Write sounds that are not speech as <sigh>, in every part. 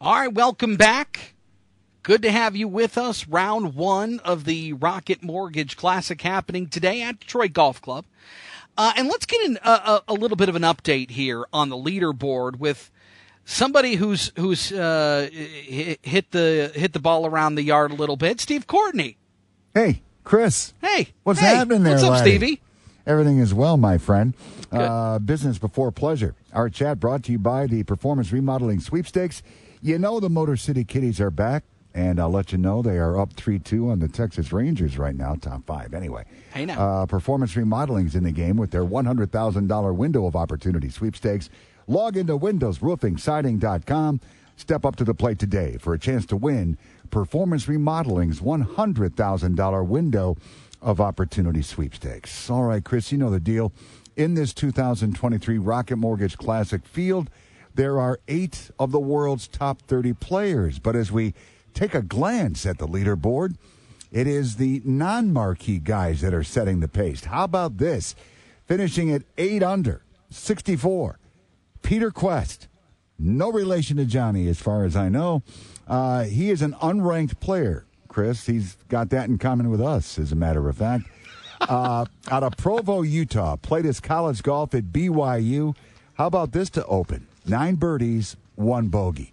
All right, welcome back. Good to have you with us. Round one of the Rocket Mortgage Classic happening today at Detroit Golf Club. Uh, and let's get in a, a, a, little bit of an update here on the leaderboard with somebody who's who's uh, hit the hit the ball around the yard a little bit. Steve Courtney. Hey, Chris. Hey, what's hey, happening there? What's up, laddie? Stevie? Everything is well, my friend. Uh, business before pleasure. Our chat brought to you by the Performance Remodeling Sweepstakes. You know the Motor City Kitties are back, and I'll let you know they are up 3 2 on the Texas Rangers right now, top five. Anyway, hey now. Uh, Performance Remodeling's in the game with their $100,000 window of opportunity sweepstakes. Log into WindowsRoofingSiding.com. Step up to the plate today for a chance to win Performance Remodeling's $100,000 window of opportunity sweepstakes. All right, Chris, you know the deal. In this 2023 Rocket Mortgage Classic field, there are eight of the world's top 30 players. But as we take a glance at the leaderboard, it is the non marquee guys that are setting the pace. How about this? Finishing at eight under, 64. Peter Kuest, no relation to Johnny as far as I know. Uh, he is an unranked player. Chris. He's got that in common with us, as a matter of fact. Uh, out of Provo, Utah, played his college golf at BYU. How about this to open? Nine birdies, one bogey.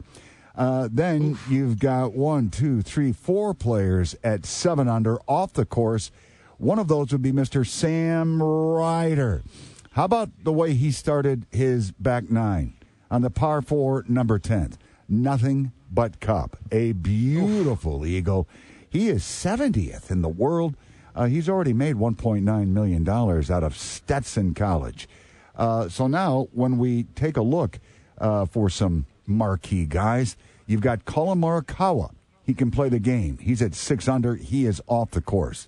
Uh, then Oof. you've got one, two, three, four players at seven under off the course. One of those would be Mr. Sam Ryder. How about the way he started his back nine on the par four, number 10th? Nothing but cup. A beautiful Oof. eagle. He is 70th in the world. Uh, he's already made $1.9 million out of Stetson College. Uh, so now, when we take a look uh, for some marquee guys, you've got Collin Morikawa. He can play the game. He's at six under. He is off the course.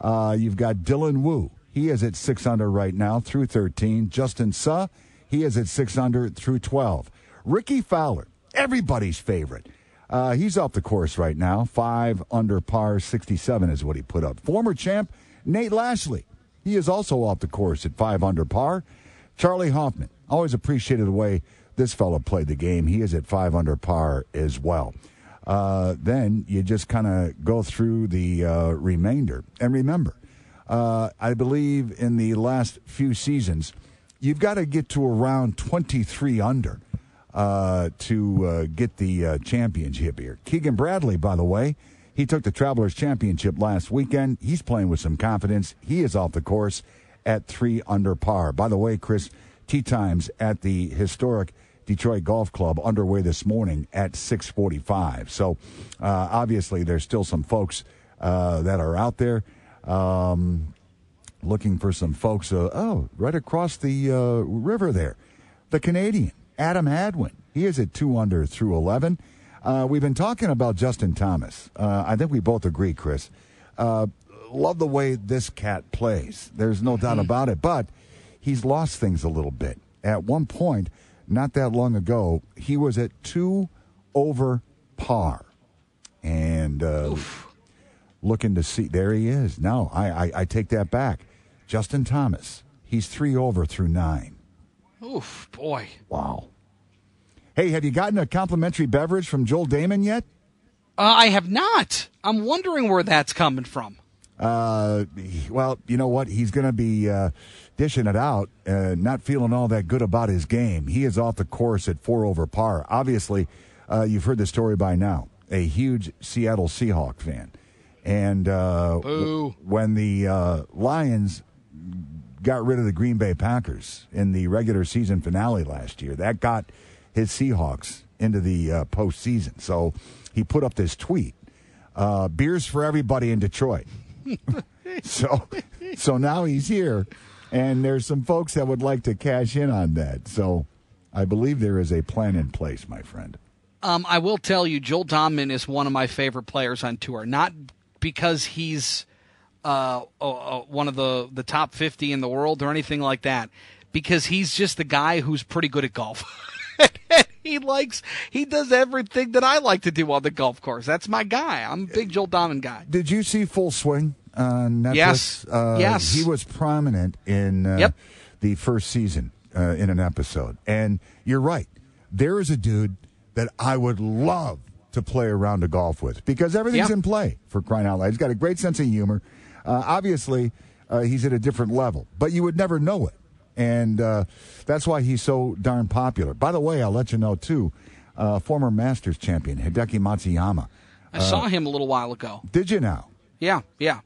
Uh, you've got Dylan Wu. He is at six under right now through 13. Justin Suh. He is at six under through 12. Rickie Fowler, everybody's favorite. Uh, he's off the course right now. Five under par, 67 is what he put up. Former champ Nate Lashley. He is also off the course at five under par. Charley Hoffman. Always appreciated the way this fellow played the game. He is at five under par as well. Uh, then you just kind of go through the uh, remainder. And remember, uh, I believe in the last few seasons, you've got to get to around 23 under uh, to uh, get the uh, championship here. Keegan Bradley, by the way, he took the Travelers Championship last weekend. He's playing with some confidence. He is off the course at three under par. By the way, Chris, tee times at the historic Detroit Golf Club underway this morning at 6:45. So uh, obviously, there's still some folks uh, that are out there. Um, looking for some folks. Uh, oh, right across the river there, the Canadian Adam Hadwin. He is at two under through 11. Uh, we've been talking about Justin Thomas. Uh, I think we both agree, Chris. Love the way this cat plays. There's no doubt mm-hmm. about it. But he's lost things a little bit. At one point, not that long ago, he was at two over par. And uh, looking to see, there he is. No, I, I, I take that back. Justin Thomas, he's three over through nine. Oof, boy. Wow. Hey, have you gotten a complimentary beverage from Joel Dahmen yet? Uh, I have not. I'm wondering where that's coming from. Uh, well, you know what? He's going to be uh, dishing it out, uh, not feeling all that good about his game. He is off the course at four over par. Obviously, uh, you've heard the story by now. A huge Seattle Seahawk fan. And uh, w- when the uh, Lions got rid of the Green Bay Packers in the regular season finale last year. That got his Seahawks into the uh, postseason. So he put up this tweet: uh, "Beers for everybody in Detroit." <laughs> so, so now he's here, and there's some folks that would like to cash in on that. So, I believe there is a plan in place, my friend. Um, I will tell you, Joel Dahmen is one of my favorite players on tour. Not because he's uh, uh, one of the the top 50 in the world or anything like that because he's just the guy who's pretty good at golf. <laughs> <laughs> he likes he does everything that I like to do on the golf course. That's my guy. I'm a big Joel Dahmen guy. Did you see Full Swing on Netflix? Yes. Uh, yes. He was prominent in uh, yep. the first season uh, in an episode. And you're right. There is a dude that I would love to play around a golf with because everything's Yeah. in play for crying out loud. He's got a great sense of humor. Uh, obviously, uh, he's at a different level, but you would never know it. And uh, that's why he's so darn popular. By the way, I'll let you know, too, uh, former Masters champion Hideki Matsuyama. I saw him a little while ago. Did you now? Yeah, yeah.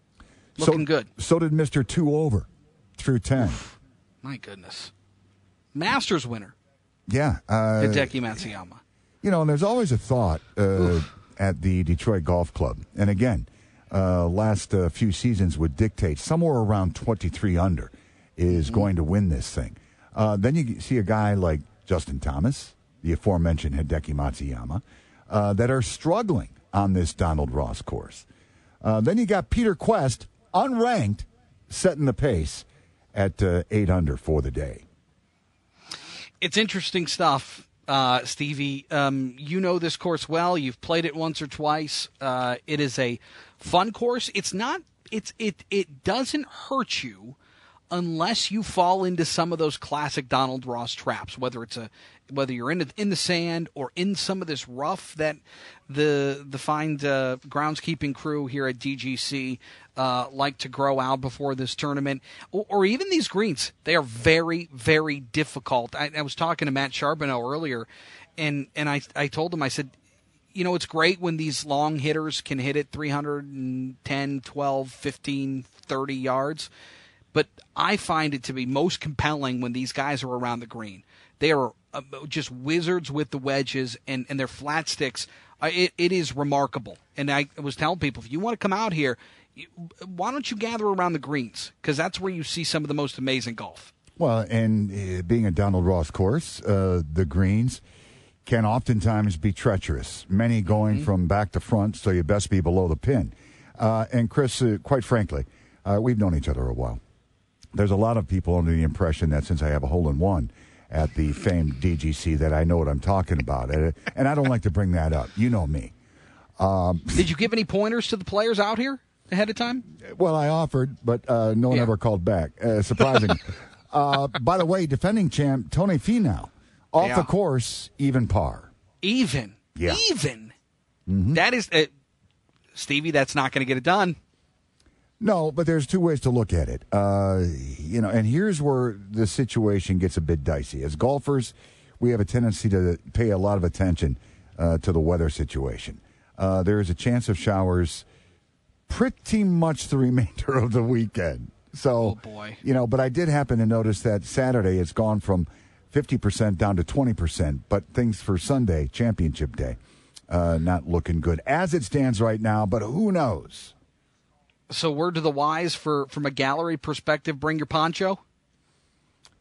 So- Looking good. So did Mr. Two Over through 10. My goodness. Masters winner, Yeah. Uh, Hideki Matsuyama. You know, and there's always a thought uh, at the Detroit Golf Club. And again, uh, last uh, few seasons would dictate somewhere around 23 under is going to win this thing. Uh, then you see a guy like Justin Thomas, the aforementioned Hideki Matsuyama, uh, that are struggling on this Donald Ross course. Uh, then you got Peter Kuest, unranked, setting the pace at uh, 8 under for the day. It's interesting stuff, uh, Stevie. Um, you know this course well. You've played it once or twice. Uh, it is a fun course. It's not. It's it. It doesn't hurt you unless you fall into some of those classic Donald Ross traps. Whether it's a whether you're in the, in the sand or in some of this rough that the the fine uh, groundskeeping crew here at DGC uh, like to grow out before this tournament, or, or even these greens. They are very, very difficult. I, I was talking to Matt Charboneau earlier, and and I I told him I said, you know, it's great when these long hitters can hit it 310, 12, 15, 30 yards. But I find it to be most compelling when these guys are around the green. They are uh, just wizards with the wedges and, and their flat sticks. Uh, it, it is remarkable. And I was telling people, if you want to come out here, why don't you gather around the greens? Because that's where you see some of the most amazing golf. Well, and uh, being a Donald Ross course, uh, the greens can oftentimes be treacherous, many going from back to front, so you best be below the pin. Uh, and Chris, uh, quite frankly, uh, we've known each other a while. There's a lot of people under the impression that since I have a hole in one at the famed DGC, that I know what I'm talking about, and, I don't like to bring that up. You know me. <laughs> Did you give any pointers to the players out here ahead of time? Well, I offered, but uh, no one Yeah. ever called back. Uh, surprising. <laughs> uh, by the way, defending champ Tony Finau, off Yeah. the course, even par. Even. Yeah. Even. That is, uh, Stevie, that's not going to get it done. No, but there's two ways to look at it. Uh, you know, and here's where the situation gets a bit dicey. As golfers, we have a tendency to pay a lot of attention uh, to the weather situation. Uh, there is a chance of showers pretty much the <laughs> remainder of the weekend. So, Oh, boy. you know, but I did happen to notice that Saturday it's gone from 50% down to 20%, but things for Sunday, championship day, uh, not looking good as it stands right now, but who knows? So, word to the wise for from a gallery perspective, bring your poncho.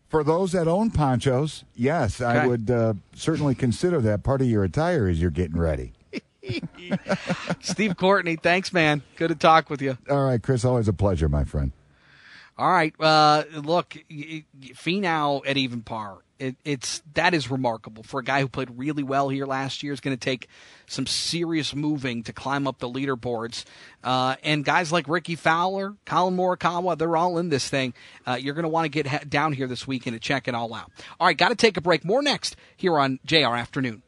For those that own ponchos, yes, I would uh, certainly consider that part of your attire as you're getting ready. <laughs> Steve Courtney, thanks, man. Good to talk with you. All right, Chris, always a pleasure, my friend. All right, uh, look, Finau at even par. It, it's that is remarkable for a guy who played really well here last year. Is going to take some serious moving to climb up the leaderboards. Uh, and guys like Rickie Fowler, Collin Morikawa, they're all in this thing. Uh, you're going to want to get down here this weekend to check it all out. All right, got to take a break. More next here on JR Afternoon.